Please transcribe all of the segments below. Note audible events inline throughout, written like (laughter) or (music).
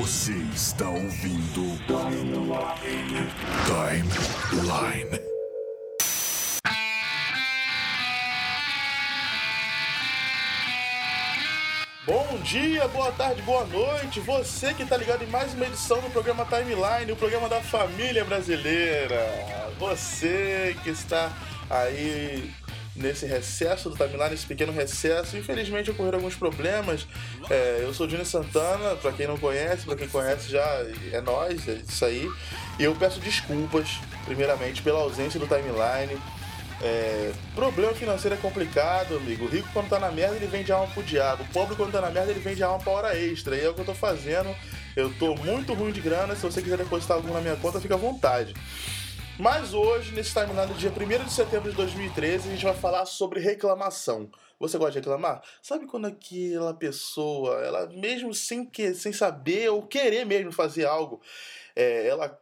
Você está ouvindo Timeline. Bom dia, boa tarde, boa noite. Você que está ligado em mais uma edição do programa Timeline, o programa da família brasileira. Você que está aí nesse recesso do timeline, esse pequeno recesso. Infelizmente ocorreram alguns problemas. É, eu sou o Júnior Santana, para quem não conhece, para quem conhece já é nós, é isso aí. E eu peço desculpas, primeiramente, pela ausência do timeline. É, problema financeiro é complicado, amigo. O rico quando tá na merda ele vende alma pro diabo. O pobre quando tá na merda ele vende alma pra hora extra. E é o que eu tô fazendo. Eu tô muito ruim de grana. Se você quiser depositar algo na minha conta, fica à vontade. Mas hoje, nesse timeline do dia 1 de setembro de 2013, a gente vai falar sobre reclamação. Você gosta de reclamar? Sabe quando aquela pessoa, ela mesmo sem, que, sem saber ou querer mesmo fazer algo, é, ela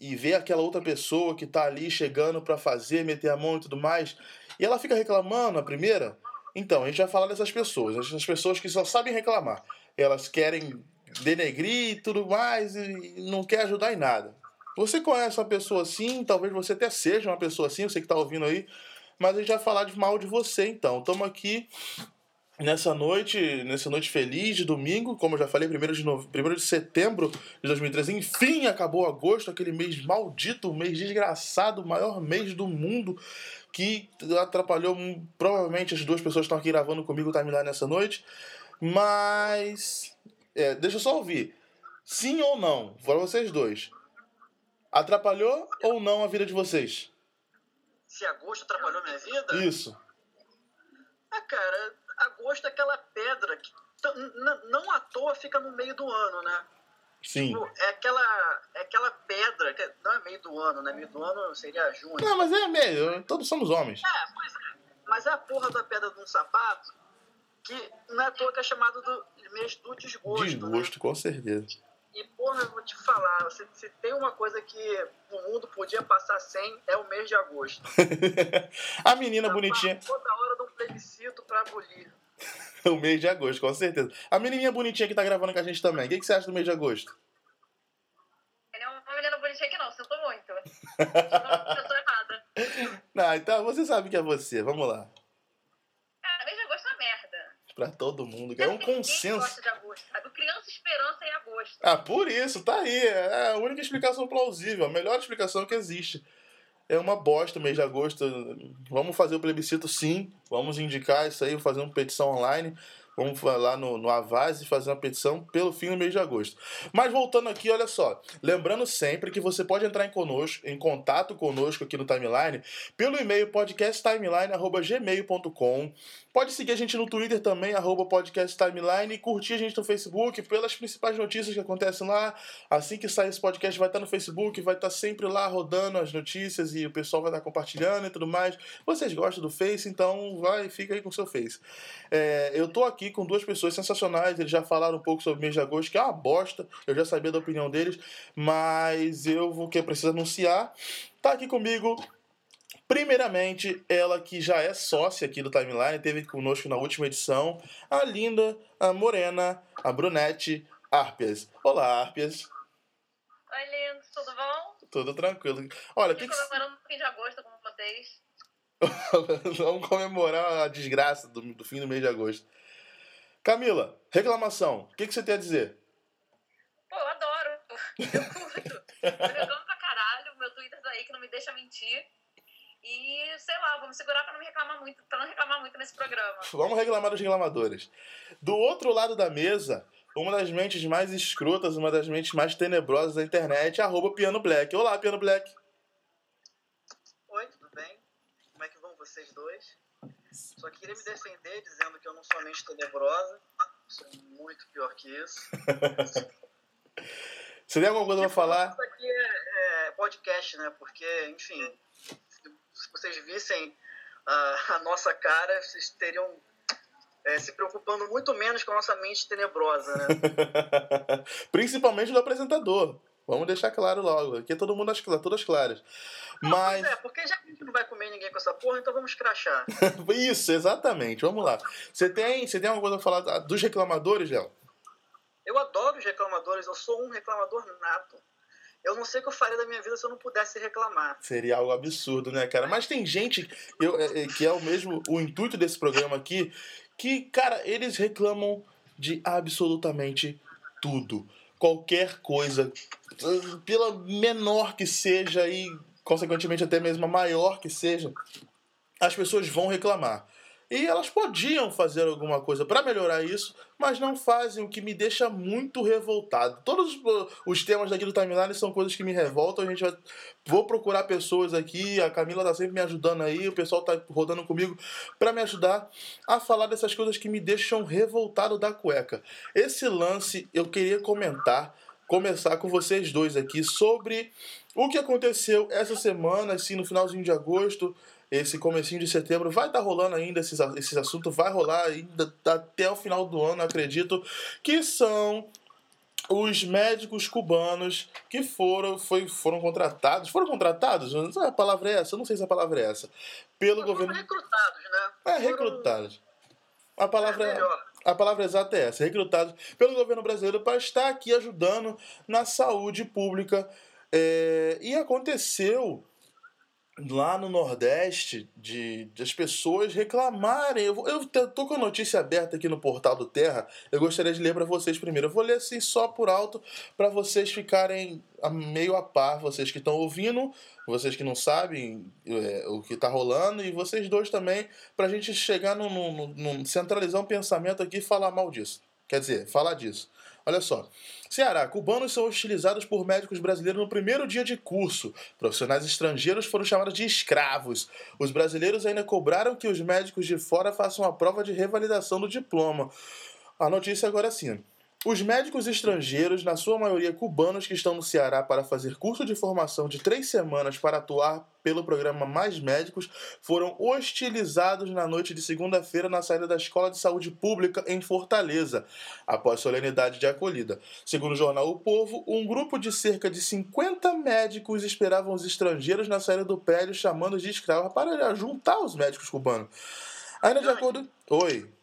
e vê aquela outra pessoa que tá ali chegando para fazer, meter a mão e tudo mais, e ela fica reclamando a primeira? Então, a gente vai falar dessas pessoas, essas pessoas que só sabem reclamar. Elas querem denegrir e tudo mais e não quer ajudar em nada. Você conhece uma pessoa assim, talvez você até seja uma pessoa assim, você que está ouvindo aí, mas a gente vai falar de mal de você então. Estamos aqui nessa noite, nessa noite feliz de domingo, como eu já falei, 1 de, nove... de setembro de 2013. Enfim, acabou agosto, aquele mês maldito, mês desgraçado, o maior mês do mundo que atrapalhou provavelmente as duas pessoas que estão aqui gravando comigo o timeline nessa noite. Mas. É, deixa eu só ouvir. Sim ou não? Para vocês dois. Atrapalhou ou não a vida de vocês? Se agosto atrapalhou minha vida? Isso. Ah, cara, agosto é aquela pedra que não à toa fica no meio do ano, né? Sim. Tipo, é aquela, é aquela pedra, que não é meio do ano, né? Meio do ano seria junho. Não, mas é meio, todos somos homens. É, pois é. Mas é a porra da pedra de um sapato que não é à toa que é chamado do mês do desgosto. Desgosto, né? com certeza. E, porra, eu vou te falar, se, se tem uma coisa que o mundo podia passar sem, é o mês de agosto. (laughs) a menina tá bonitinha. Toda hora de um plebiscito pra abolir. (laughs) o mês de agosto, com certeza. A menininha bonitinha que tá gravando com a gente também. O que, que você acha do mês de agosto? Ele é uma menina bonitinha que não, sinto muito. (laughs) eu tô errada. Não, então você sabe que é você. Vamos lá. Cara, mês de agosto é uma merda. Pra todo mundo. É um consenso. gosta de agosto, sabe? Criança Esperança em agosto. Ah, por isso, tá aí. É a única explicação plausível, a melhor explicação que existe. É uma bosta mês de agosto. Vamos fazer o plebiscito sim. Vamos indicar isso aí, fazer uma petição online. Vamos lá no, no Avaz e fazer uma petição pelo fim do mês de agosto. Mas voltando aqui, olha só. Lembrando sempre que você pode entrar em, conosco, em contato conosco aqui no Timeline pelo e-mail podcasttimeline.gmail.com Pode seguir a gente no Twitter também, arroba podcasttimeline, e curtir a gente no Facebook pelas principais notícias que acontecem lá. Assim que sair esse podcast, vai estar no Facebook, vai estar sempre lá rodando as notícias e o pessoal vai estar compartilhando e tudo mais. Vocês gostam do Face, então vai, fica aí com o seu Face. É, eu tô aqui com duas pessoas sensacionais, eles já falaram um pouco sobre o mês de agosto, que é uma bosta, eu já sabia da opinião deles, mas eu vou que preciso anunciar. Tá aqui comigo Primeiramente, ela que já é sócia aqui do Timeline, teve conosco na última edição, a linda, a morena, a brunete, Arpias. Olá, Arpias. Oi, lindo, tudo bom? Tudo tranquilo. Olha, que comemorando o fim de agosto com vocês. (laughs) Vamos comemorar a desgraça do, do, fim do mês de agosto. Camila, reclamação. O que, que você tem a dizer? Pô, eu adoro. (laughs) Eu curto. eu reclamo pra caralho. Meu Twitter tá aí que não me deixa mentir. E, sei lá, vamos segurar para não reclamar muito, para não reclamar muito nesse programa. Vamos reclamar dos reclamadores. Do outro lado da mesa, uma das mentes mais escrotas, uma das mentes mais tenebrosas da internet, arroba Piano Black. Olá, Piano Black. Oi, tudo bem? Como é que vão vocês dois? Só queria me defender dizendo que eu não sou mente tenebrosa, sou muito pior que isso. (laughs) Você tem alguma coisa pra falar? Isso aqui é, é podcast, né? Porque, enfim, se vocês vissem a, a nossa cara, vocês teriam é, se preocupando muito menos com a nossa mente tenebrosa, né? (laughs) Principalmente do apresentador. Vamos deixar claro logo. Aqui é todo mundo às, todas claras. Não, Mas... é, porque já que a gente não vai comer ninguém com essa porra, então vamos crachar. (laughs) Isso, exatamente. Vamos lá. Você tem, você tem alguma coisa a falar dos reclamadores, Léo? Eu adoro os reclamadores, eu sou um reclamador nato. Eu não sei o que eu faria da minha vida se eu não pudesse reclamar. Seria algo absurdo, né, cara? Mas tem gente eu, é, é, que é o mesmo o intuito desse programa aqui, que, cara, eles reclamam de absolutamente tudo. Qualquer coisa, pela menor que seja e, consequentemente, até mesmo a maior que seja, as pessoas vão reclamar. E elas podiam fazer alguma coisa para melhorar isso, mas não fazem, o que me deixa muito revoltado. Todos os temas daqui do timeline são coisas que me revoltam. A gente vai. Vou procurar pessoas aqui, a Camila tá sempre me ajudando aí, o pessoal tá rodando comigo para me ajudar a falar dessas coisas que me deixam revoltado da cueca. Esse lance eu queria comentar, começar com vocês dois aqui sobre o que aconteceu essa semana, assim, no finalzinho de agosto esse comecinho de setembro vai estar tá rolando ainda esses, esses assuntos, vai rolar ainda até o final do ano, acredito, que são os médicos cubanos que foram, foi, foram contratados. Foram contratados? A palavra é essa? Eu não sei se a palavra é essa. Pelo foram governo. recrutados, né? É, recrutados. A palavra, é, a palavra exata é essa: recrutados pelo governo brasileiro para estar aqui ajudando na saúde pública. É, e aconteceu lá no Nordeste de, de as pessoas reclamarem. Eu, eu tô com a notícia aberta aqui no portal do Terra. Eu gostaria de ler para vocês primeiro. Eu vou ler assim só por alto para vocês ficarem meio a par, vocês que estão ouvindo, vocês que não sabem é, o que está rolando e vocês dois também, para a gente chegar no, no, no, centralizar um pensamento aqui e falar mal disso. Quer dizer, falar disso. Olha só. Ceará, cubanos são hostilizados por médicos brasileiros no primeiro dia de curso. Profissionais estrangeiros foram chamados de escravos. Os brasileiros ainda cobraram que os médicos de fora façam a prova de revalidação do diploma. A notícia agora sim. Os médicos estrangeiros, na sua maioria cubanos, que estão no Ceará para fazer curso de formação de três semanas para atuar pelo programa Mais Médicos, foram hostilizados na noite de segunda-feira na saída da Escola de Saúde Pública em Fortaleza, após solenidade de acolhida. Segundo o jornal O Povo, um grupo de cerca de 50 médicos esperavam os estrangeiros na saída do prédio, chamando de escravos para juntar os médicos cubanos. Ainda de acordo. Oi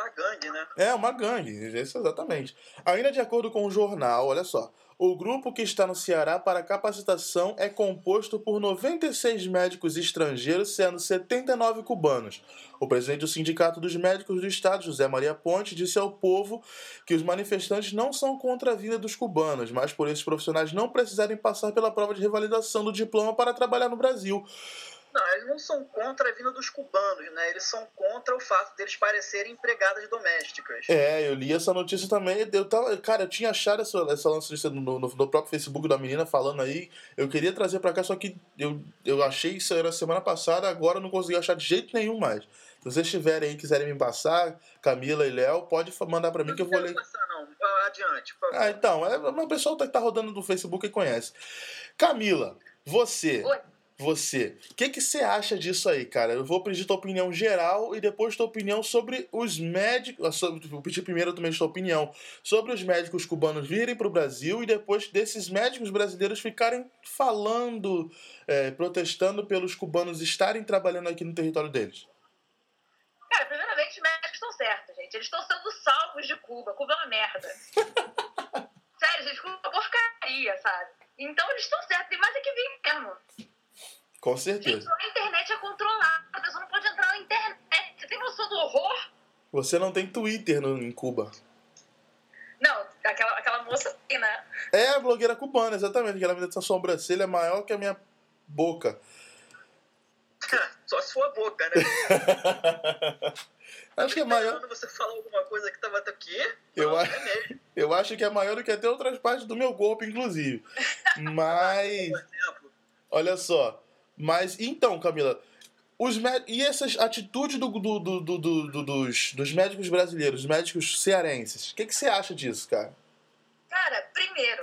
uma gangue, né? É, uma gangue, isso exatamente. Ainda de acordo com o jornal, olha só. O grupo que está no Ceará para capacitação é composto por 96 médicos estrangeiros, sendo 79 cubanos. O presidente do Sindicato dos Médicos do Estado, José Maria Ponte, disse ao povo que os manifestantes não são contra a vinda dos cubanos, mas por esses profissionais não precisarem passar pela prova de revalidação do diploma para trabalhar no Brasil. Não, eles não são contra a vinda dos cubanos, né? Eles são contra o fato deles parecerem empregadas domésticas. É, eu li essa notícia também. Eu tava, cara, eu tinha achado essa, essa notícia no, no, no, próprio Facebook da menina falando aí. Eu queria trazer pra cá, só que eu, eu achei isso era semana passada, agora eu não consegui achar de jeito nenhum mais. Se vocês tiverem aí quiserem me passar, Camila e Léo, pode mandar pra mim que eu vou ler. Passar, não. Adiante, por favor. Ah, então, é uma pessoa que tá rodando no Facebook e conhece. Camila, você. Oi você. O que, que você acha disso aí, cara? Eu vou pedir tua opinião geral e depois tua opinião sobre os médicos. Ah, vou pedir primeiro também tua opinião sobre os médicos cubanos virem para o Brasil e depois desses médicos brasileiros ficarem falando, é, protestando pelos cubanos estarem trabalhando aqui no território deles. Cara, primeiramente, os médicos estão certos, gente. Eles estão sendo salvos de Cuba. Cuba é uma merda. (laughs) Sério, gente, Cuba é uma porcaria, sabe? Então eles estão certos. Tem mais é que vir mesmo. Com certeza. Gente, a internet é controlada, a pessoa não pode entrar na internet. Você tem noção do horror? Você não tem Twitter no, em Cuba. Não, aquela, aquela moça tem, né? É a blogueira cubana, exatamente. Aquela menina dessa sobrancelha é maior que a minha boca. (laughs) Só se for a boca, né? (laughs) acho que é maior. Quando você fala alguma coisa que tava aqui, eu, é (laughs) eu acho que é maior do que até outras partes do meu corpo, inclusive. Mas. Olha só. Mas então, Camila, os e essas atitudes do, do, do, do, dos, dos médicos brasileiros, dos médicos cearenses, o que, que você acha disso, cara? Cara, primeiro,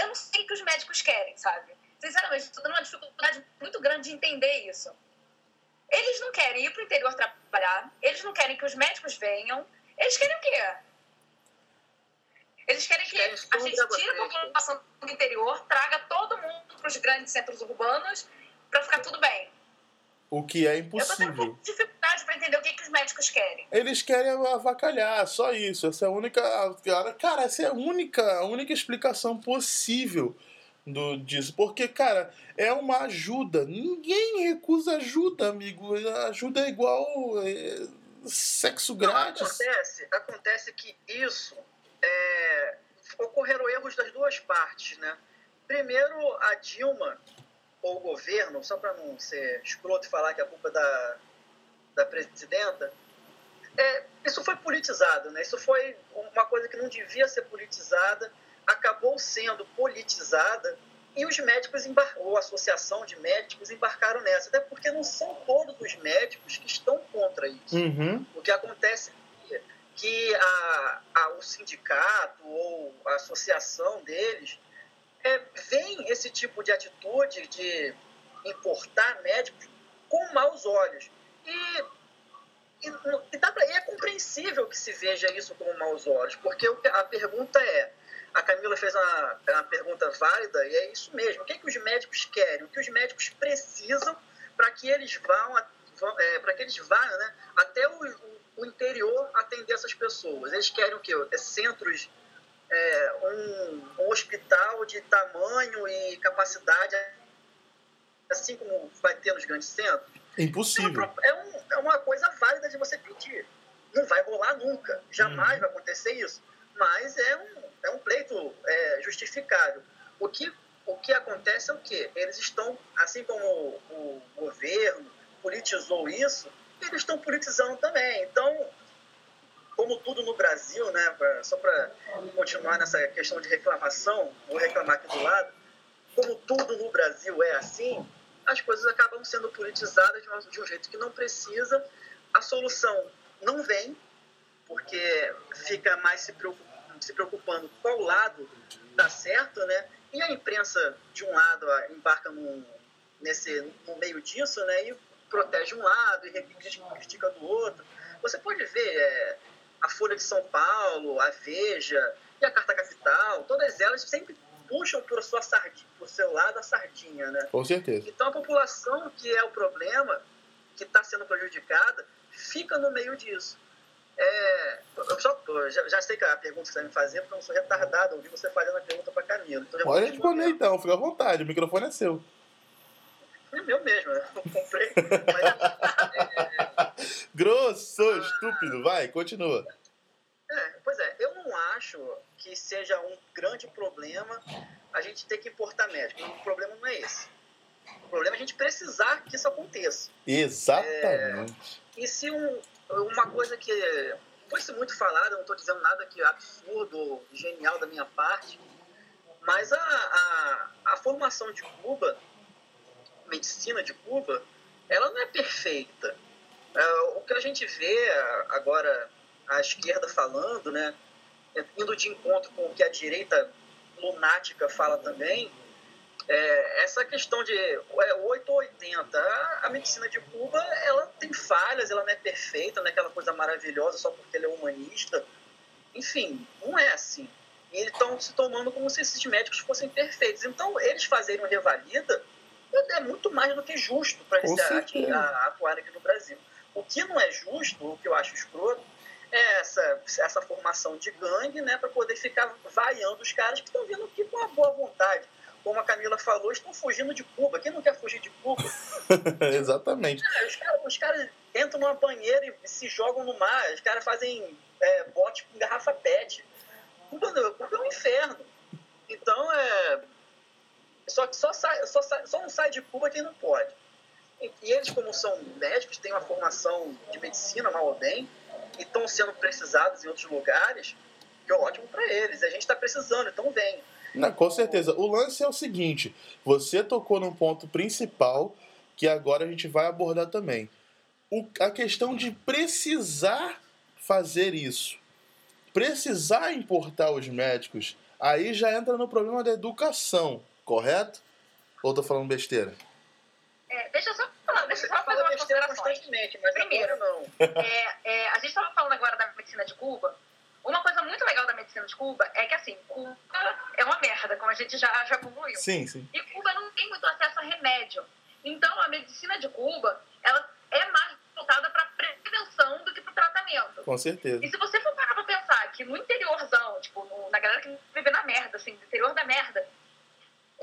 eu não sei o que os médicos querem, sabe? Sinceramente, estou tendo uma dificuldade muito grande de entender isso. Eles não querem ir para o interior trabalhar, eles não querem que os médicos venham, eles querem o quê? Eles querem que a gente tire a população do interior, traga todo mundo para os grandes centros urbanos para ficar tudo bem. O que é impossível. Eu tô tendo dificuldade para entender o que, que os médicos querem. Eles querem avacalhar, só isso. Essa é a única. Cara, essa é a única, a única explicação possível do, disso. Porque, cara, é uma ajuda. Ninguém recusa ajuda, amigo. Ajuda é igual é, sexo grátis. Não, acontece, acontece que isso é, ocorreram erros das duas partes, né? Primeiro, a Dilma, ou o governo, só para não ser escroto e falar que a culpa é da, da presidenta, é, isso foi politizado, né? Isso foi uma coisa que não devia ser politizada, acabou sendo politizada e os médicos ou a associação de médicos embarcaram nessa, até porque não são todos os médicos que estão contra isso. Uhum. O que acontece é que a, a, o sindicato ou a associação deles é, veem esse tipo de atitude de importar médicos com maus olhos. E, e, e, dá pra, e é compreensível que se veja isso com maus olhos, porque a pergunta é, a Camila fez uma, uma pergunta válida e é isso mesmo. O que, é que os médicos querem? O que os médicos precisam para que eles vão, é, para que eles vão né, até o, o, interior atender essas pessoas. Eles querem o quê? É centros, é, um, um hospital de tamanho e capacidade, assim como vai ter nos grandes centros. Impossível. É, um, é uma coisa válida de você pedir. Não vai rolar nunca. Jamais hum. vai acontecer isso. Mas é um, é um pleito é, justificável. O que, o que acontece é o quê? Eles estão, assim como o, o governo politizou isso, eles estão politizando também. Então, como tudo no Brasil, né, pra, só para continuar nessa questão de reclamação, vou reclamar aqui do lado, como tudo no Brasil é assim, as coisas acabam sendo politizadas de um, de um jeito que não precisa, a solução não vem, porque fica mais se preocupando se preocupando qual lado dá certo, né? E a imprensa, de um lado, embarca nesse, no meio disso, né? E protege um lado e critica do outro. Você pode ver é, a Folha de São Paulo, a Veja e a Carta Capital, todas elas sempre puxam por, sua sardinha, por seu lado a sardinha, né? Com certeza. Então a população que é o problema, que está sendo prejudicada, fica no meio disso. É, eu só, já, já, sei que a pergunta que você vai me fazer, porque eu não sou retardado, eu ouvi você fazendo a pergunta para Camila. Então Pode responder então, fica à vontade, o microfone é seu. É meu mesmo, eu comprei. (laughs) Mas, Grosso, ah, estúpido, vai, continua. É, pois é, eu não acho que seja um grande problema a gente ter que importar médico. O problema não é esse. O problema é a gente precisar que isso aconteça. Exatamente. É, e se um, uma coisa que foi muito falada, não estou dizendo nada que é absurdo, genial da minha parte, mas a, a, a formação de Cuba, medicina de Cuba, ela não é perfeita. É, o que a gente vê agora a esquerda falando, né, indo de encontro com o que a direita lunática fala também, é, essa questão de é, 8 ou 80, a, a, medicina de Cuba ela tem falhas, ela não é perfeita, não é aquela coisa maravilhosa só porque ele é humanista. Enfim, não é assim. E eles estão se tomando como se esses médicos fossem perfeitos. Então, eles fazerem uma revalida é muito mais do que justo para eles atuarem aqui no Brasil. O que não é justo, o que eu acho escroto, é essa, essa formação de gangue, né, para poder ficar vaiando os caras que estão vindo aqui com uma boa vontade como a Camila falou, estão fugindo de Cuba. Quem não quer fugir de Cuba? (laughs) Exatamente. É, os, caras, os, caras, entram numa banheira e se jogam no mar. Os caras fazem é, bote com garrafa PET. Cuba, Cuba é um inferno. Então, é. Só, só, sai, só, sai, só não sai de Cuba quem não pode. E, e eles, como são médicos, têm uma formação de medicina, mal ou bem, e estão sendo precisados em outros lugares, que é ótimo para eles. A gente está precisando, então vem. Com certeza. O lance é o seguinte: você tocou num ponto principal que agora a gente vai abordar também. O, a questão de precisar fazer isso, precisar importar os médicos, aí já entra no problema da educação, correto? Ou tô falando besteira? É, deixa eu só falar, deixa eu só fazer uma consideração. Primeiro, não. É, é, a gente estava falando agora da medicina de Cuba. Uma coisa muito legal da medicina de Cuba é que, assim, Cuba é uma merda, como a gente já, já concluiu. Sim, sim. E Cuba não tem muito acesso a remédio. Então, a medicina de Cuba, ela é mais voltada para prevenção Com certeza. E se você for parar pra pensar que no interiorzão, tipo, no- na galera que vive na merda, assim, no interior da merda,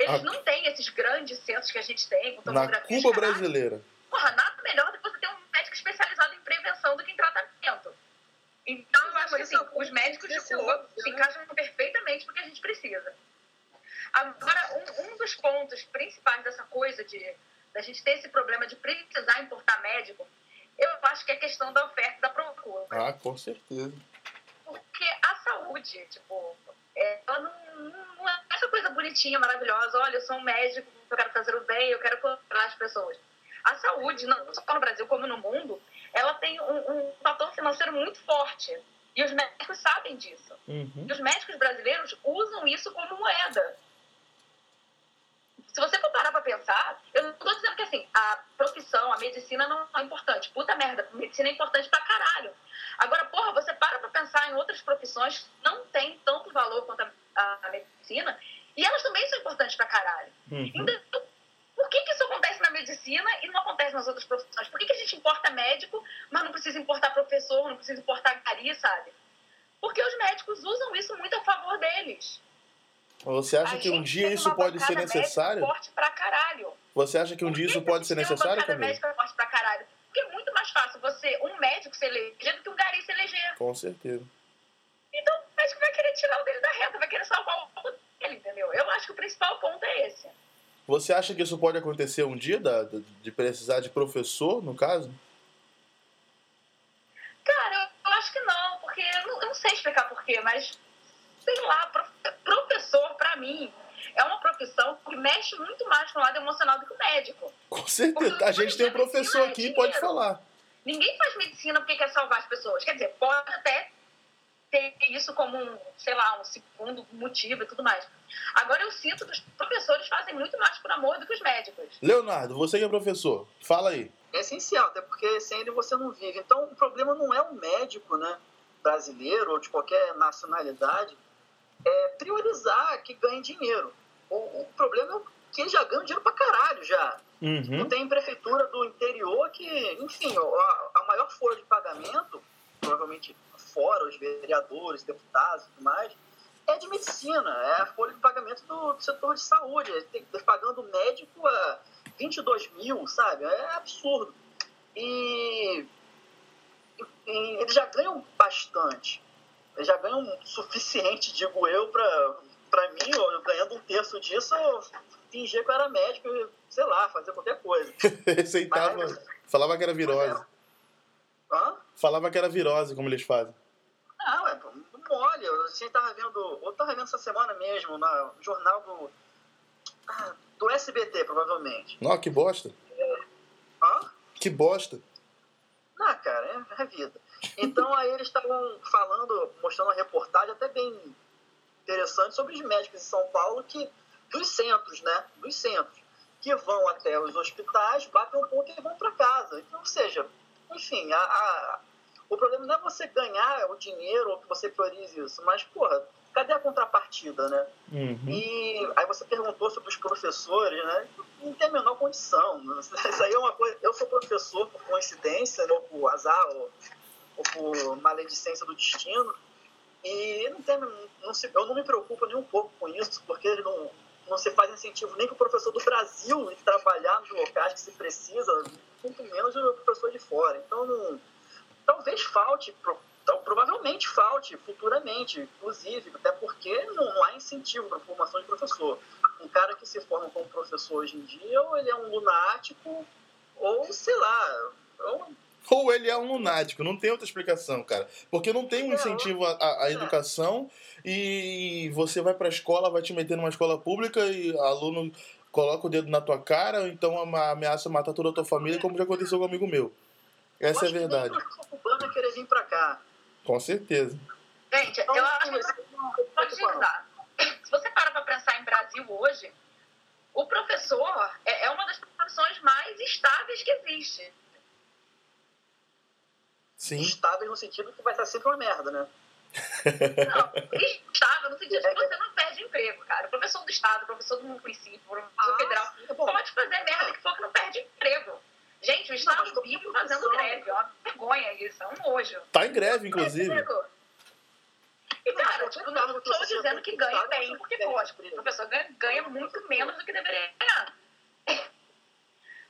eles Ah. não têm esses grandes centros que a gente tem, com Na. Cuba brasileira. Porra, nada melhor do que você ter um médico especializado em prevenção do que em tratamento. Então, eu acho que isso assim, é- os médicos de é Cuba se né? encaixam perfeitamente no que a gente precisa. Agora, um, um dos pontos principais dessa coisa de da gente ter esse problema de precisar importar médico, eu acho que é a questão da oferta e da procura. Ah, com certeza. Porque a saúde, tipo, é, ela não, não é coisa bonitinha, maravilhosa. Olha, eu sou um médico, eu quero fazer o bem, eu quero curar as pessoas. A saúde, não só no Brasil como no mundo, ela tem um, um fator financeiro muito forte. E os médicos sabem disso. Uhum. E os médicos brasileiros usam isso como moeda. Se você for parar pra pensar, eu não tô dizendo que assim, a profissão, a medicina não é importante. Puta merda, medicina é importante pra caralho. Agora, porra, você para pra pensar em outras profissões que não têm tanto valor quanto a, a- a medicina, e elas também são importantes pra caralho. Uhum. Então, por que, que isso acontece na medicina e não acontece nas outras profissões? Por que, que a gente importa médico, mas não precisa importar professor, não precisa importar gari, sabe? Porque os médicos usam isso muito a favor deles. Você acha A que um dia isso pode ser necessário? forte pra caralho. Você acha que um dia isso pode ser necessário, Camila? médica forte pra caralho? Porque é muito mais fácil você, um médico se eleger do que um gari se eleger. Com certeza. Então o médico vai querer tirar o dele da reta, vai querer salvar o entendeu? Eu acho que o principal ponto é esse. Você acha que isso pode acontecer um dia, da- de precisar de professor, no caso? Cara, eu, eu acho que não, porque eu não, eu não sei explicar porquê, mas sei lá, prof- professor, pra mim, é uma profissão que mexe muito mais com o lado emocional do que o médico. Com certeza. A gente tem um professor aqui e pode falar. Ninguém faz medicina porque quer salvar as pessoas. Quer dizer, pode até ter isso como um, sei lá, um segundo motivo e tudo mais. Agora eu sinto que os professores fazem muito mais por amor do que os médicos. Leonardo, você que é professor, fala aí. É essencial, até porque sem ele você não vive. Então o problema não é o médico, né, brasileiro ou de qualquer nacionalidade, é priorizar que ganhe dinheiro. O, o problema é que eles já ganham dinheiro pra caralho já. Uhum. Não tem prefeitura do interior que, enfim, a, a maior folha de pagamento, provavelmente fora os vereadores, deputados e tudo mais, é de medicina, é a folha de pagamento do, do setor de saúde. Tem, pagando médico a 22 mil, sabe? É absurdo. E, e- e eles já ganham bastante. Eles já ganham o suficiente, (laughs) digo eu, pra, pra mim, eu ganhando um terço disso, eu fingir que eu era médico e, sei lá, fazer qualquer coisa. (laughs) Receitava. Mas- Falava que era virose. Falava que era virose, como eles fazem. Não, é mole. A gente tava vendo, eu tava vendo essa semana mesmo, no jornal do, ah, do SBT, provavelmente. Não, que bosta. Hã? Que bosta. Ah, cara, é, é vida. Então aí eles estavam falando, mostrando uma reportagem até bem interessante sobre os médicos em São Paulo que dos centros, né? Dos centros que vão até os hospitais, batem um ponto e vão para casa. Então, ou seja, enfim, a, a- o problema não é você ganhar o dinheiro ou que você priorize isso, mas porra, cadê a contrapartida, né? Uhum. E aí você perguntou sobre os professores, né? Não tem a menor condição. (laughs) Isso aí é uma coisa. Eu sou professor por coincidência, né? ou por azar, ou, ou por maledicência do destino. E não tem, não se, eu não me preocupo nem um pouco com isso, porque não, não se faz incentivo nem para o professor do Brasil trabalhar nos locais que se precisa, muito menos o professor de fora. Então, não, talvez falte, tal- provavelmente falte futuramente, inclusive, até porque não, não há incentivo para a formação de professor. Um cara que se forma como professor hoje em dia, ou ele é um lunático, ou sei lá, ou Ou ele é um lunático, não tem outra explicação, cara. Porque não tem um incentivo à, à- é. educação e você vai pra escola, vai te meter numa escola pública e aluno coloca o dedo na tua cara, ou então ameaça matar toda a tua família, como já aconteceu com um amigo meu. Essa é a verdade. nem o é querer vir para cá. Com certeza. Gente, Então, eu acho que pode ajudar. Se você para pra pensar em Brasil hoje, o professor é, é uma das profissões mais estáveis que existe. Sim. estável no sentido que vai estar sempre uma merda, né? Não, estável no sentido que você não perde emprego, cara. O professor do estado, o professor do município, o professor federal, sim, é pode fazer merda que for que não perde emprego. Gente, o Estado vive fazendo greve. É uma vergonha isso, é um nojo. Tá em greve, inclusive. E, cara, tipo, não estou dizendo que ganha bem, porque, lógico, o professor ganha, ganha muito menos do que deveria ganhar.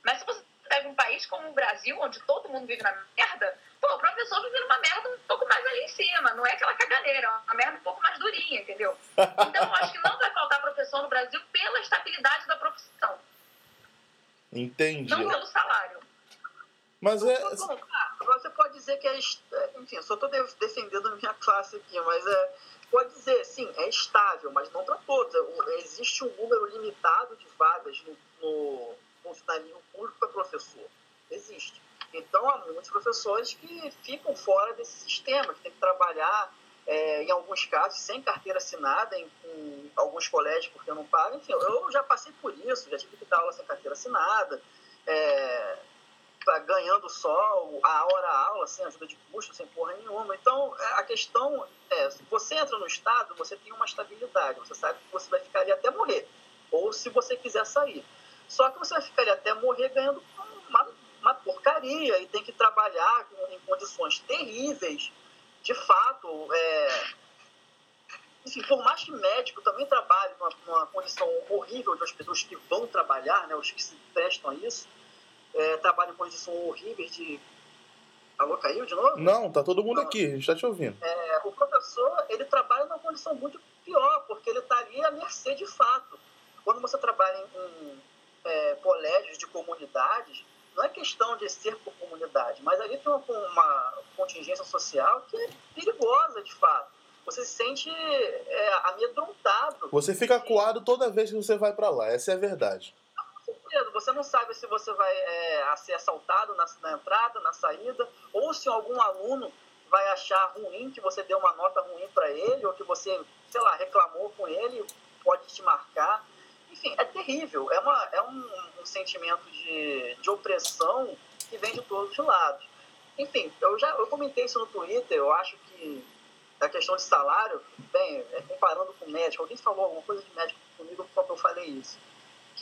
Mas se você pega um país como o Brasil, onde todo mundo vive na merda, pô, o professor vive numa merda um pouco mais ali em cima, não é aquela caganeira, é uma merda um pouco mais durinha, entendeu? Então, eu acho que não vai faltar professor no Brasil pela estabilidade da profissão. Entendi. Não pelo salário. Mas é. Bom, ah, você pode dizer que é. Enfim, eu só estou defendendo a minha (laughs) classe aqui, mas é. Pode dizer, sim, é estável, mas não para todos. Existe um número limitado de vagas no, no funcionalismo público para professor. Existe. Então, há muitos professores que ficam fora desse sistema, que tem que trabalhar, é, em alguns casos, sem carteira assinada, em, em, alguns colégios porque não pagam. Enfim, eu já passei por isso, já tive que dar aula sem carteira assinada, é, tá ganhando só a hora-aula, sem ajuda de custo, sem porra nenhuma. Então, é, a questão é, se você entra no Estado, você tem uma estabilidade, você sabe que você vai ficar ali até morrer, ou se você quiser sair. Só que você vai ficar ali até morrer ganhando uma, uma porcaria e tem que trabalhar em condições terríveis. De fato, é... enfim, por mais que médico também trabalhe numa, numa condição horrível de pessoas que vão trabalhar, né, os que se prestam a isso, é, trabalham em condições horríveis de Alô, caiu de novo? Não, tá todo mundo aqui, a gente tá te ouvindo. É, o professor, ele trabalha numa condição muito pior, porque ele tá ali à mercê de fato. Quando você trabalha em, em é, colégios de comunidades, não é questão de ser por comunidade, mas ali tem uma, uma contingência social que é perigosa, de fato. Você se sente é, amedrontado. Você fica acuado toda vez que você vai para lá, essa é a verdade. Você não sabe se você vai é, ser assaltado na, na entrada, na saída, ou se algum aluno vai achar ruim que você deu uma nota ruim para ele, ou que você, sei lá, reclamou com ele, pode te marcar. Enfim, é terrível. É, uma, é um, um sentimento de, de opressão que vem de todos os lados. Enfim, eu já eu comentei isso no Twitter, eu acho que a questão de salário, bem, é, comparando com médico, alguém falou alguma coisa de médico comigo eu falei isso.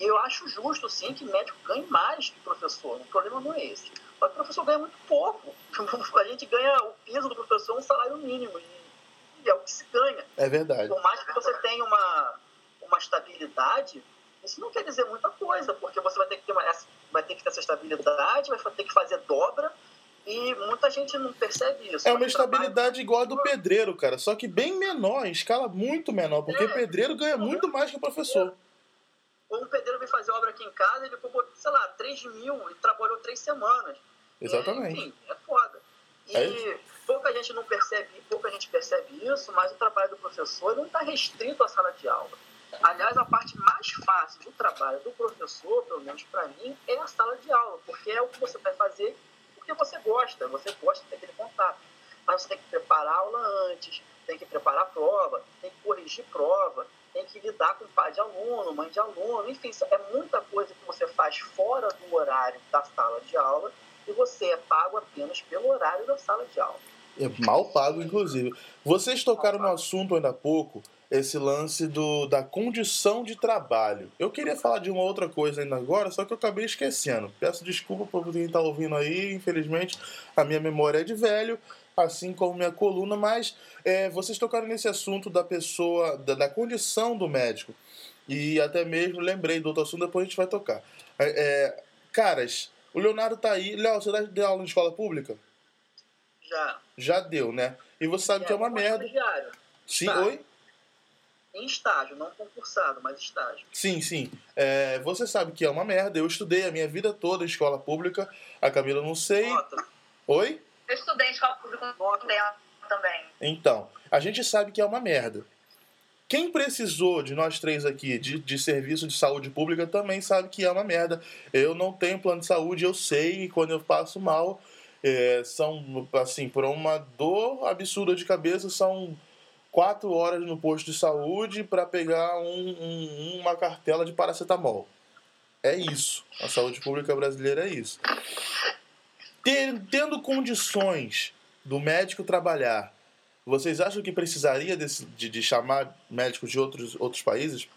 Que eu acho justo, sim, que médico ganhe mais que professor. O problema não é esse. o professor ganha muito pouco. (laughs) A gente ganha o piso do professor um salário mínimo. E é o que se ganha. É verdade. Por mais que você tenha uma, uma estabilidade, isso não quer dizer muita coisa, porque você vai ter que ter, uma, vai ter, que ter essa estabilidade, vai ter que fazer dobra, e muita gente não percebe isso. É uma estabilidade igual a do pedreiro, cara, só que bem menor, em escala muito menor, porque é. pedreiro ganha muito mais que o professor. Ou um pedreiro veio fazer obra aqui em casa, ele cobrou, sei lá, 3 mil e trabalhou 3 semanas. Exatamente. E, enfim, é foda. E é pouca gente não percebe, pouca gente percebe isso, mas o trabalho do professor não está restrito à sala de aula. Aliás, a parte mais fácil do trabalho do professor, pelo menos para mim, é a sala de aula, porque é o que você vai fazer porque você gosta, você gosta de ter aquele contato. Mas você tem que preparar a aula antes, tem que preparar a prova, tem que corrigir prova, tem que lidar com pai de aluno, mãe de aluno, enfim, é muita coisa que você faz fora do horário da sala de aula e você é pago apenas pelo horário da sala de aula. É mal pago, inclusive. Vocês tocaram no assunto ainda há pouco, esse lance do, da condição de trabalho. Eu queria falar de uma outra coisa ainda agora, só que eu acabei esquecendo. Peço desculpa por quem está ouvindo aí, infelizmente a minha memória é de velho, assim como minha coluna, mas é, vocês tocaram nesse assunto da pessoa, da, da, condição do médico. E até mesmo lembrei do outro assunto, depois a gente vai tocar. É, é caras, o Leonardo tá aí. Léo, você dá aula em escola pública? Já. Já deu, né? E você sabe que é uma merda. Sim, tá. oi? Em estágio, não concursado, mas estágio. Sim, sim. É, você sabe que é uma merda. Eu estudei a minha vida toda em escola pública. A Camila não sei. Nota. Oi? Eu estudei em escola pública também. Então, a gente sabe que é uma merda. Quem precisou de nós três aqui de, de serviço de saúde pública também sabe que é uma merda. Eu não tenho plano de saúde, eu sei, e quando eu passo mal, é, são, assim, por uma dor absurda de cabeça, são quatro horas no posto de saúde para pegar um, um, uma cartela de paracetamol. É isso. A saúde pública brasileira é isso. Tendo condições do médico trabalhar, vocês acham que precisaria de, de, de chamar médicos de outros, outros países?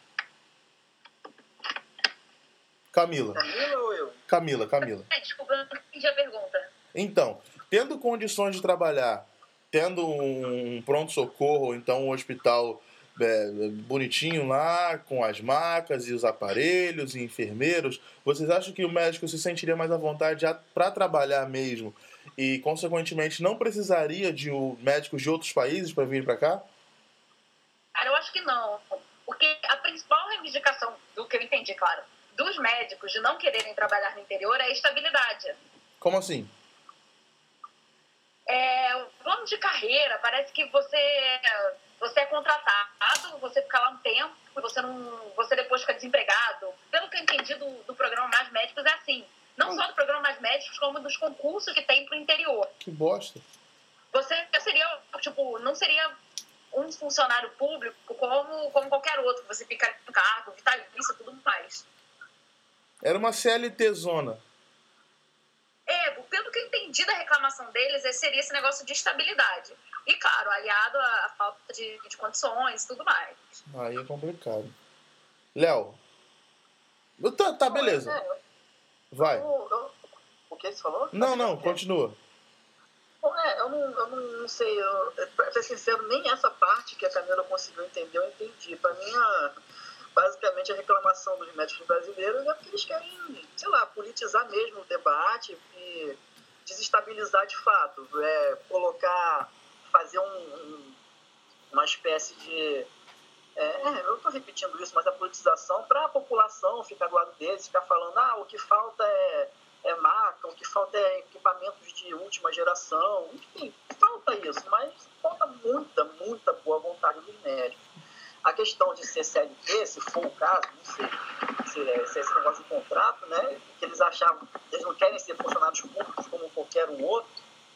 Camila. Camila ou eu? Camila, Camila. É, desculpa, eu não entendi a pergunta. Então, tendo condições de trabalhar, tendo um pronto-socorro, ou então um hospital é, bonitinho lá, com as macas e os aparelhos e enfermeiros, vocês acham que o médico se sentiria mais à vontade para trabalhar mesmo e, consequentemente, não precisaria de médicos de outros países para vir para cá? Cara, eu acho que não. Porque a principal reivindicação, do que eu entendi, claro, dos médicos de não quererem trabalhar no interior é a estabilidade. Como assim? É, o plano de carreira, parece que você você é contratado, você fica lá um tempo, você não, você depois fica desempregado. Pelo que eu entendi do, do programa Mais Médicos é assim. Não hum. só do programa Mais Médicos, como dos concursos que tem pro interior. Que bosta. Você seria, tipo, não seria um funcionário público como, como qualquer outro. Você fica no cargo, vitalício tudo mais. Era uma CLT zona. É, pelo que eu entendi da reclamação deles, seria esse negócio de estabilidade. E, claro, aliado à falta de, de condições e tudo mais. Aí é complicado. Léo. Tá, tá beleza. É, Vai. Eu, eu, o que você falou? Não, não, continua. Bom, é, eu não, eu não sei, eu, pra ser sincero, nem essa parte que a Camila conseguiu entender, eu entendi. Para mim, a, basicamente a reclamação dos médicos brasileiros é porque eles querem, sei lá, politizar mesmo o debate e desestabilizar de fato, é, colocar, fazer um, um, uma espécie de. É, eu estou repetindo isso, mas a politização para a população ficar do lado deles, ficar falando, ah, o que falta é, é maca, o que falta é equipamentos de última geração, enfim, falta isso, mas falta muita, muita boa vontade dos médicos. A questão de ser CLT, se for o caso, não sei se é, se é esse negócio de contrato, né? Que eles achavam, eles não querem ser funcionários públicos como qualquer um outro.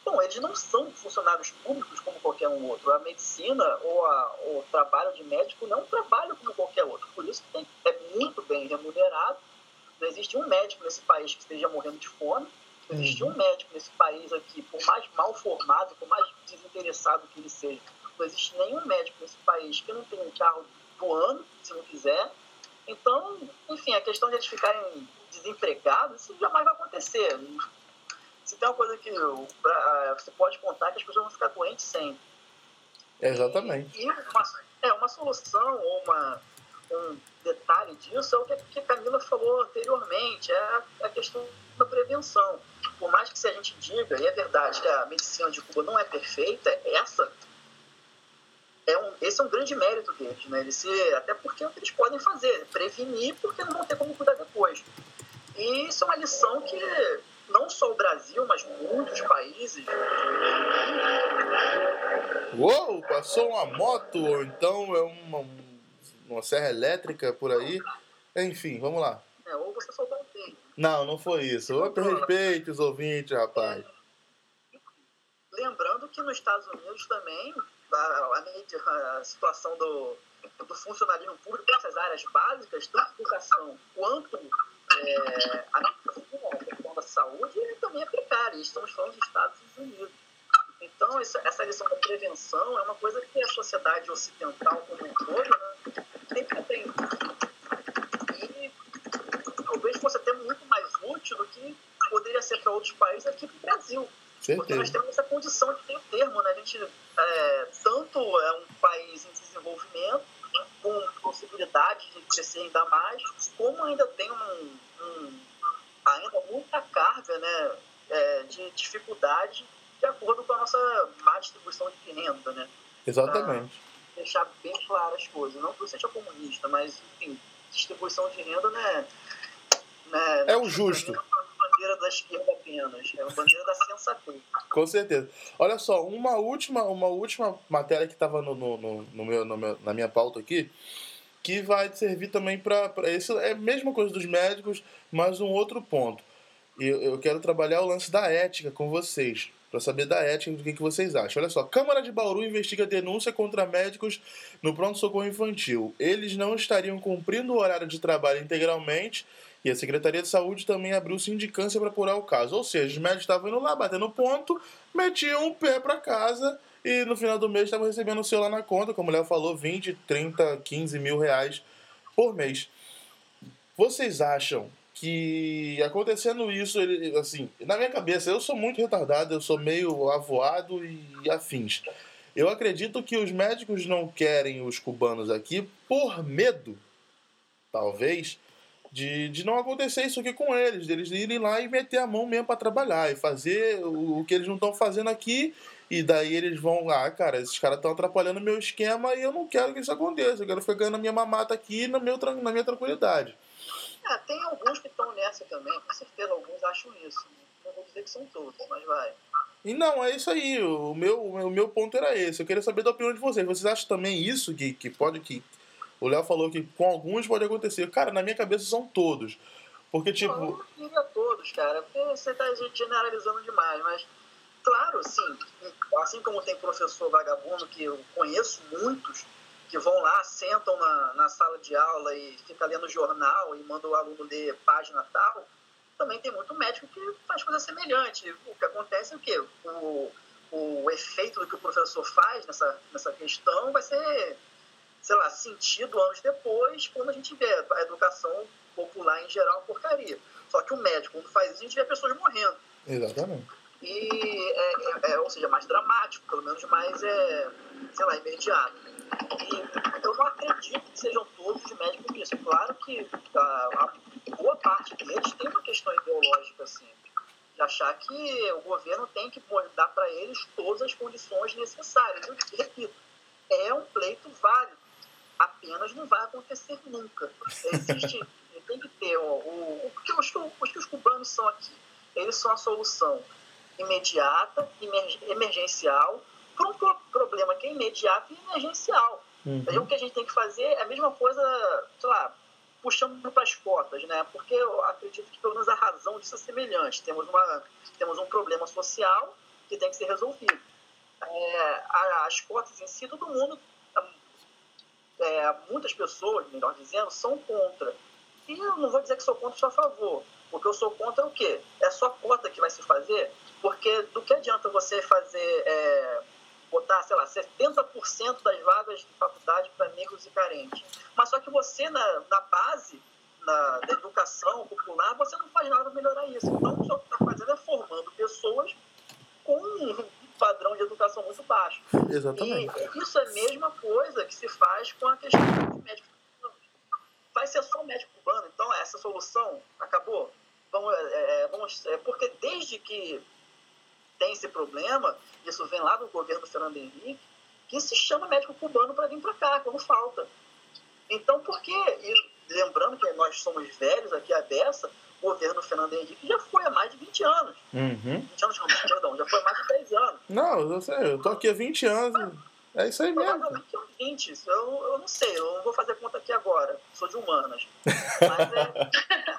Bom, eles não são funcionários públicos como qualquer um outro. A medicina ou a, o trabalho de médico não é um trabalho como qualquer outro. Por isso tem, é muito bem remunerado. Não existe um médico nesse país que esteja morrendo de fome. Não existe um médico nesse país aqui, por mais mal formado, por mais desinteressado que ele seja, não existe nenhum médico nesse país que não tenha um carro do ano, se não quiser. Então, enfim, a questão de eles ficarem desempregados, isso jamais vai acontecer. Se tem uma coisa que você pode contar, que as pessoas vão ficar doentes sempre. Exatamente. E, e uma, é, uma solução ou uma, um detalhe disso é o que a Camila falou anteriormente, é a questão da prevenção. Por mais que se a gente diga, e é verdade, que a medicina de Cuba não é perfeita, essa é um, esse é um grande mérito deles, né? Eles se, até porque é o que eles podem fazer, prevenir, porque não vão ter como cuidar depois. E isso é uma lição que não só o Brasil, mas muitos países. Uou, passou uma moto, ou então é uma, uma serra elétrica por aí. Enfim, vamos lá. É, ou você soltou um tempo. Não, não foi isso. Outro respeito os ouvintes, rapaz. É. Lembrando que nos Estados Unidos também a, a, situação do, do funcionalismo público nessas áreas básicas, tanto educação quanto é, a questão da saúde, também é precária. Estamos falando dos Estados Unidos. Então, essa, essa lição da prevenção é uma coisa que a sociedade ocidental como um todo né, tem. E talvez fosse até muito mais útil do que poderia ser para outros países aqui para o Brasil. Certeza. Porque nós temos essa condição de termo, né? A gente é, tanto é um país em desenvolvimento, com possibilidade de crescer ainda mais, como ainda tem um, um ainda muita carga né, é, de dificuldade de acordo com a nossa má distribuição de renda, né? Exatamente. Pra deixar bem claras as coisas. Não que você seja comunista, mas, enfim, distribuição de renda né, né, é o justo bandeira da esquerda apenas, é a bandeira da sensatez. Com certeza. Olha só, uma última, uma última matéria que estava no, no, no, meu, no meu, na minha pauta aqui, que vai servir também para. Isso é a mesma coisa dos médicos, mas um outro ponto. Eu, eu quero trabalhar o lance da ética com vocês para saber da ética do que, que vocês acham. Olha só, Câmara de Bauru investiga denúncia contra médicos no pronto-socorro infantil. Eles não estariam cumprindo o horário de trabalho integralmente e a Secretaria de Saúde também abriu sindicância para apurar o caso. Ou seja, os médicos estavam indo lá, batendo ponto, metiam o pé para casa e no final do mês estavam recebendo o seu lá na conta, como o Léo falou, 20, 30, 15 mil reais por mês. Vocês acham que acontecendo isso, ele, assim, na minha cabeça, eu sou muito retardado, eu sou meio avoado e afins. Eu acredito que os médicos não querem os cubanos aqui por medo, talvez, de, de não acontecer isso aqui com eles, deles irem lá e meter a mão mesmo para trabalhar e fazer o, o que eles não estão fazendo aqui. E daí eles vão, ah, cara, esses caras estão atrapalhando o meu esquema e eu não quero que isso aconteça. Eu quero ficar ganhando a minha mamata aqui no meu, na minha tranquilidade. Ah, tem alguns que estão nessa também, com certeza alguns acham isso. Não vou dizer que são todos, mas vai. E não, é isso aí. O meu, o meu ponto era esse. Eu queria saber da opinião de vocês. Vocês acham também isso que, que pode que o Léo falou que com alguns pode acontecer. Cara, na minha cabeça são todos. Porque, tipo. Eu não diria todos, cara, porque você tá generalizando demais, mas. Claro, sim. Assim como tem professor vagabundo, que eu conheço muitos, que vão lá, sentam na, na sala de aula e fica lendo jornal e manda o aluno ler página tal, também tem muito médico que faz coisa semelhante. O que acontece é o quê? O, o efeito do que o professor faz nessa, nessa questão vai ser sei lá, sentido anos depois, quando a gente vê a educação popular em geral porcaria. Só que o médico, quando faz isso, a gente vê pessoas morrendo. Exatamente. E, é, é, é, ou seja, mais dramático, pelo menos mais, é, sei lá, imediato. E eu não acredito que sejam todos de médicos nisso. Claro que a, a boa parte deles tem uma questão ideológica, assim, de achar que o governo tem que dar para eles todas as condições necessárias. Eu repito, é um pleito válido apenas não vai acontecer nunca. Existe, (laughs) tem que ter o, o, o, que os, os que os cubanos são aqui. Eles são a solução imediata, emergencial, para um problema que é imediato e emergencial. Uhum. Então, o que a gente tem que fazer é a mesma coisa, sei lá, puxando para as cotas, né? Porque eu acredito que pelo menos a razão disso é semelhante. Temos, uma, temos um problema social que tem que ser resolvido. É, as cotas em si, todo mundo é, muitas pessoas, melhor dizendo, são contra. E eu não vou dizer que sou contra, sou a favor. O que eu sou contra é o quê? É só cota que vai se fazer, porque do que adianta você fazer, é, botar, sei lá, 70% das vagas de faculdade para negros e carentes. Mas só que você, na, na base na, da educação popular, você não faz nada para melhorar isso. Então, o que você está fazendo é formando pessoas com padrão de educação muito baixo. Exatamente. E isso é a mesma coisa que se faz com a questão dos médicos cubanos. Vai ser só médico cubano, então essa solução acabou. Vamos, é, é, vamos, é, porque desde que tem esse problema, isso vem lá do governo do Fernando Henrique, que se chama médico cubano para vir para cá, quando falta. Então, por quê? E lembrando que nós somos velhos aqui a beça, governo Fernando Henrique já foi há mais de 20 anos. Uhum. 20 anos, não, perdão, já foi há mais de 10 anos. Não, eu sei, eu tô aqui há 20 anos. É isso aí mesmo. Provavelmente uns 20, isso eu, eu não sei, eu não vou fazer conta aqui agora, sou de humanas. (laughs) Mas, é, (laughs)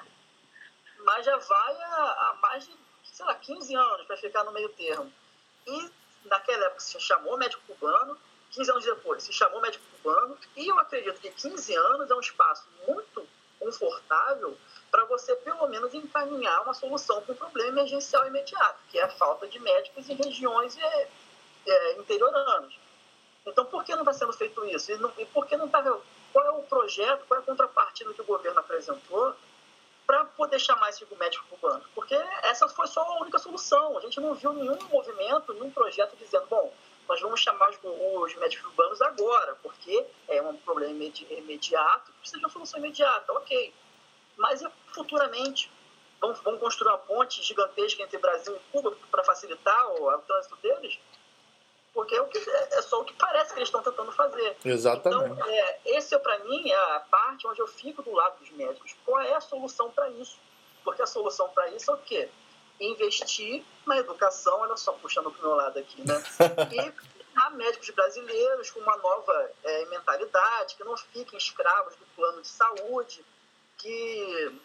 mas já vai há, mais de, sei lá, 15 anos para ficar no meio termo. E naquela época se chamou médico cubano, 15 anos depois se chamou médico cubano, e eu acredito que 15 anos é um espaço muito confortável para você, pelo menos, encaminhar uma solução para um problema emergencial imediato, que é a falta de médicos em regiões é, é, interioranas. Então, por que não está sendo feito isso? E, não, e por que não está... Qual é o projeto, qual é a contrapartida que o governo apresentou para poder chamar esse médico cubano? Porque essa foi só a única solução. A gente não viu nenhum movimento, nenhum projeto dizendo, bom, nós vamos chamar os, os médicos cubanos agora, porque é um problema imediato, precisa de uma solução imediata, ok. Mas futuramente vão, vão construir uma ponte gigantesca entre Brasil e Cuba para facilitar o, o trânsito deles? Porque é, o que, é, é só o que parece que eles estão tentando fazer. Exatamente. Então, é, esse, para mim, é a parte onde eu fico do lado dos médicos. Qual é a solução para isso? Porque a solução para isso é o quê? Investir na educação, olha só, puxando para o meu lado aqui, né? (laughs) E há médicos brasileiros com uma nova é, mentalidade, que não fiquem escravos do plano de saúde, que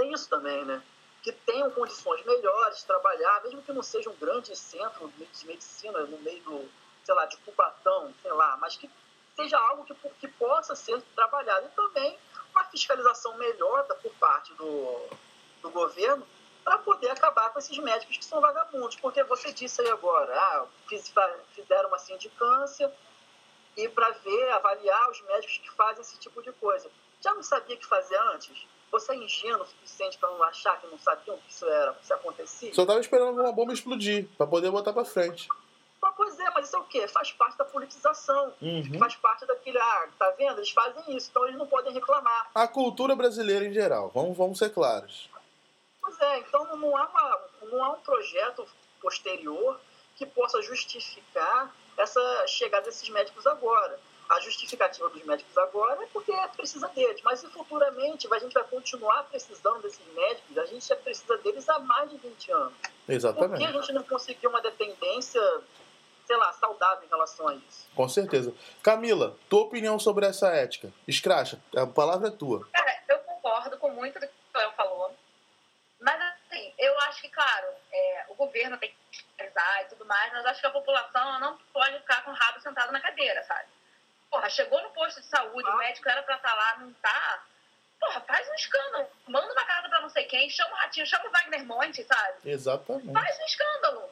tem isso também, né? Que tenham condições melhores de trabalhar, mesmo que não seja um grande centro de medicina no meio do, sei lá, de Cubatão, sei lá, mas que seja algo que, que possa ser trabalhado. E também uma fiscalização melhor por parte do, do governo para poder acabar com esses médicos que são vagabundos. Porque você disse aí agora, ah, fiz, fizeram uma sindicância, e para ver, avaliar os médicos que fazem esse tipo de coisa. Já não sabia que fazia antes? Você é ingênuo o suficiente para não achar que não sabiam que isso era, que isso acontecia? Só tava esperando uma bomba explodir para poder botar para frente. Ah, Pois é, mas isso é o quê? Faz parte da politização. Uhum. Faz parte daquele, ah, tá vendo? Eles fazem isso, então eles não podem reclamar. A cultura brasileira em geral, vamos, vamos ser claros. Pois é, então não há, uma, não há um projeto posterior que possa justificar essa chegada desses médicos agora. A justificativa dos médicos agora é porque precisa deles, mas e futuramente a gente vai continuar precisando desses médicos, a gente já precisa deles há mais de 20 anos. Por que a Exatamente. gente não conseguiu uma dependência, sei lá, saudável em relação a isso? Com certeza. Camila, tua opinião sobre essa ética? Escracha, a palavra é tua. Cara, eu concordo com muito do que o Léo falou. Mas, assim, eu acho que, claro, é, o governo tem que fiscalizar e tudo mais, mas acho que a população não pode ficar com o rabo sentado na cadeira, sabe? Porra, chegou no posto de saúde, o médico era pra estar lá, não tá. Porra, faz um escândalo. Manda uma carta pra não sei quem, chama o Ratinho, chama o Wagner Monte, sabe? Exatamente. faz um escândalo.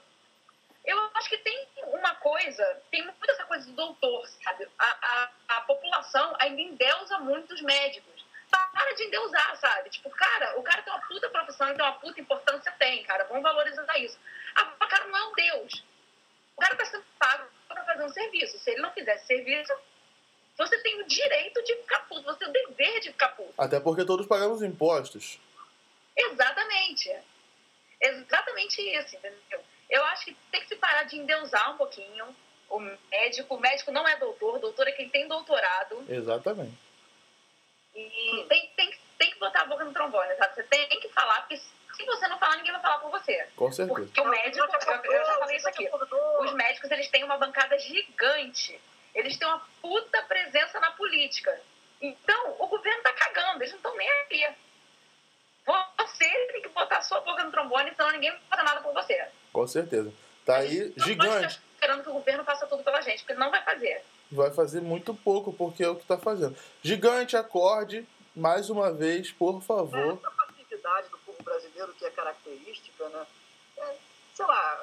Eu acho que tem uma coisa, tem muito essa coisa do doutor, sabe? A, a, a população ainda endeusa muito os médicos. Para de endeusar, sabe? Tipo, cara, o cara tem uma puta profissão, tem uma puta importância, tem, cara. Vamos valorizar isso. Agora, o cara não é um deus. O cara tá sendo pago pra fazer um serviço. Se ele não fizesse serviço, você tem o direito de ficar puto, você tem o dever de ficar puto. Até porque todos pagamos impostos. Exatamente. Exatamente isso, entendeu? Eu acho que tem que se parar de endeusar um pouquinho o médico. O médico não é doutor, doutor é quem tem doutorado. Exatamente. E tem, tem, tem que botar a boca no trombone, sabe? Você tem que falar, porque se você não falar, ninguém vai falar por você. Com certeza. Porque o médico, eu, eu já falei isso aqui, os médicos eles têm uma bancada gigante. Eles têm uma puta presença na política. Então, o governo tá cagando, eles não estão nem aí. Você tem que botar a sua boca no trombone, senão ninguém vai fazer nada por você. Com certeza. Tá aí Não gigante. esperando que o governo faça tudo pela gente, porque ele não vai fazer. Vai fazer muito pouco, porque é o que tá fazendo. Gigante, acorde, mais uma vez, por favor. Essa passividade do povo brasileiro que é característica, né? É, sei lá,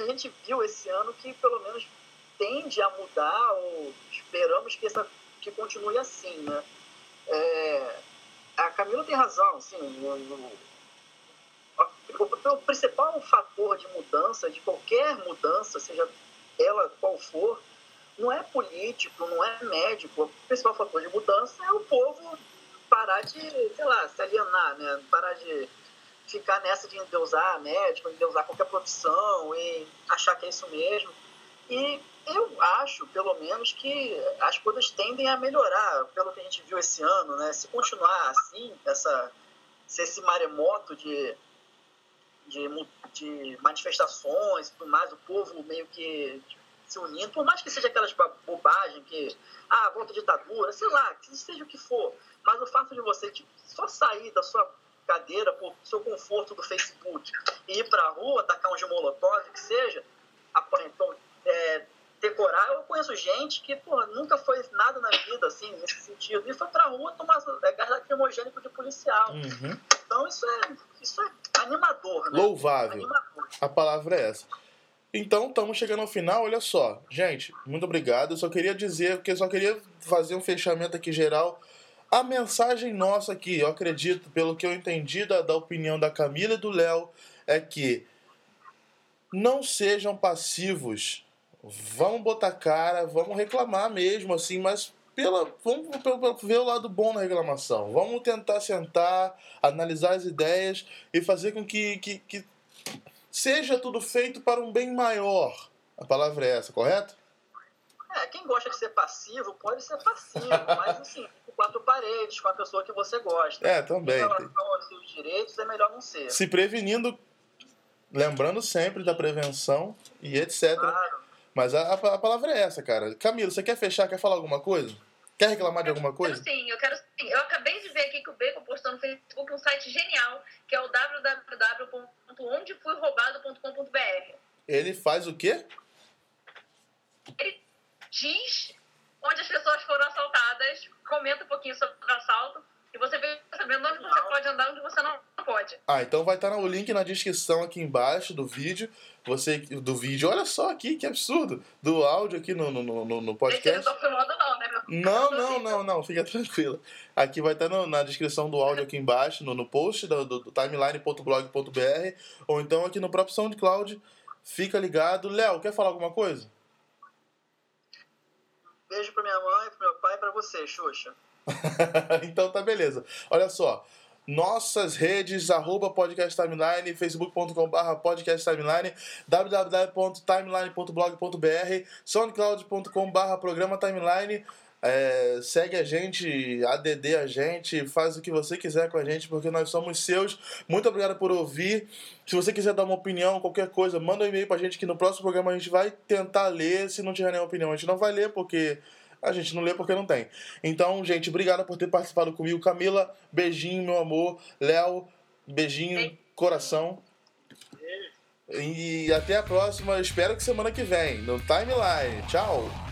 a gente viu esse ano que pelo menos tende a mudar, ou esperamos que, essa, que continue assim, né? É, a Camila tem razão, assim, no- no- o, o principal fator de mudança, de qualquer mudança, seja ela qual for, não é político, não é médico. O principal fator de mudança é o povo parar de, sei lá, se alienar, né? Parar de ficar nessa de endeusar médico, endeusar qualquer profissão e achar que é isso mesmo. E eu acho, pelo menos, que as coisas tendem a melhorar, pelo que a gente viu esse ano, né? Se continuar assim, essa, se esse maremoto de, de, de manifestações e tudo mais, o povo meio que se unindo, por mais que seja aquelas ba- bobagem que, ah, volta à ditadura, sei lá, que seja o que for, mas o fato de você tipo, só sair da sua cadeira por seu conforto do Facebook e ir pra rua, tacar um de molotov, que seja, aparentou é, decorar. Eu conheço gente que pô, nunca foi nada na vida, assim, nesse sentido, e foi pra rua tomar é, gás lacrimogênico de policial. Uhum. Então isso é, isso é animador, né? Louvável. Animador. A palavra é essa. Então, estamos chegando ao final. Olha só, gente, muito obrigado. Eu só queria dizer, porque eu só queria fazer um fechamento aqui geral. A mensagem nossa aqui, eu acredito, pelo que eu entendi da, da opinião da Camila e do Léo, é que não sejam passivos. Vamos botar cara, vamos reclamar mesmo, assim, mas pela, vamos pelo- pelo- ver o lado bom na reclamação. Vamos tentar sentar, analisar as ideias e fazer com que, que, que seja tudo feito para um bem maior. A palavra é essa, correto? É, quem gosta de ser passivo pode ser passivo, (laughs) mas assim, com quatro paredes, com a pessoa que você gosta. É, Em também. relação aos seus direitos, é melhor não ser. Se prevenindo, lembrando sempre da prevenção e etc. Claro. Mas a, a, palavra é essa, cara. Camilo, você quer fechar? Quer falar alguma coisa? Quer reclamar de alguma Eu coisa? sim, eu quero sim. Eu acabei de ver aqui que o Bacon postou no Facebook um site genial, que é o www.ondefuiroubado.com.br. Ele faz o quê? Ele diz onde as pessoas foram assaltadas, comenta um pouquinho sobre o assalto, e você vê sabendo onde você pode andar, onde você não pode. Ah, então vai estar no link na descrição aqui embaixo do vídeo. Você do vídeo, olha só aqui que absurdo, do áudio aqui no, no, no, no Gente, eu podcast. não tô filmando não, né? meu? Não, Tá não, não, não, fica tranquila. Aqui vai estar no- na descrição do áudio aqui embaixo, no, no post do, do, do timeline.blog.br, ou então aqui no próprio SoundCloud. Fica ligado. Léo, quer falar alguma coisa? Beijo pra minha mãe, pro meu pai e pra você, Xuxa. (laughs) então tá beleza. Olha só. Nossas redes, arroba podcast timeline, facebook.com.br podcast timeline, www.timeline.blog.br, soundcloud.com.br programa timeline. É, segue a gente, ADD a gente, faz o que você quiser com a gente, porque nós somos seus. Muito obrigado por ouvir. Se você quiser dar uma opinião, qualquer coisa, manda um e-mail pra gente que no próximo programa a gente vai tentar ler. Se não tiver nenhuma opinião, a gente não vai ler, porque a gente não lê porque não tem. Então, gente, obrigado por ter participado comigo. Camila, beijinho, meu amor. Léo, beijinho, coração. E até a próxima. Espero que semana que vem, no Timeline. Tchau.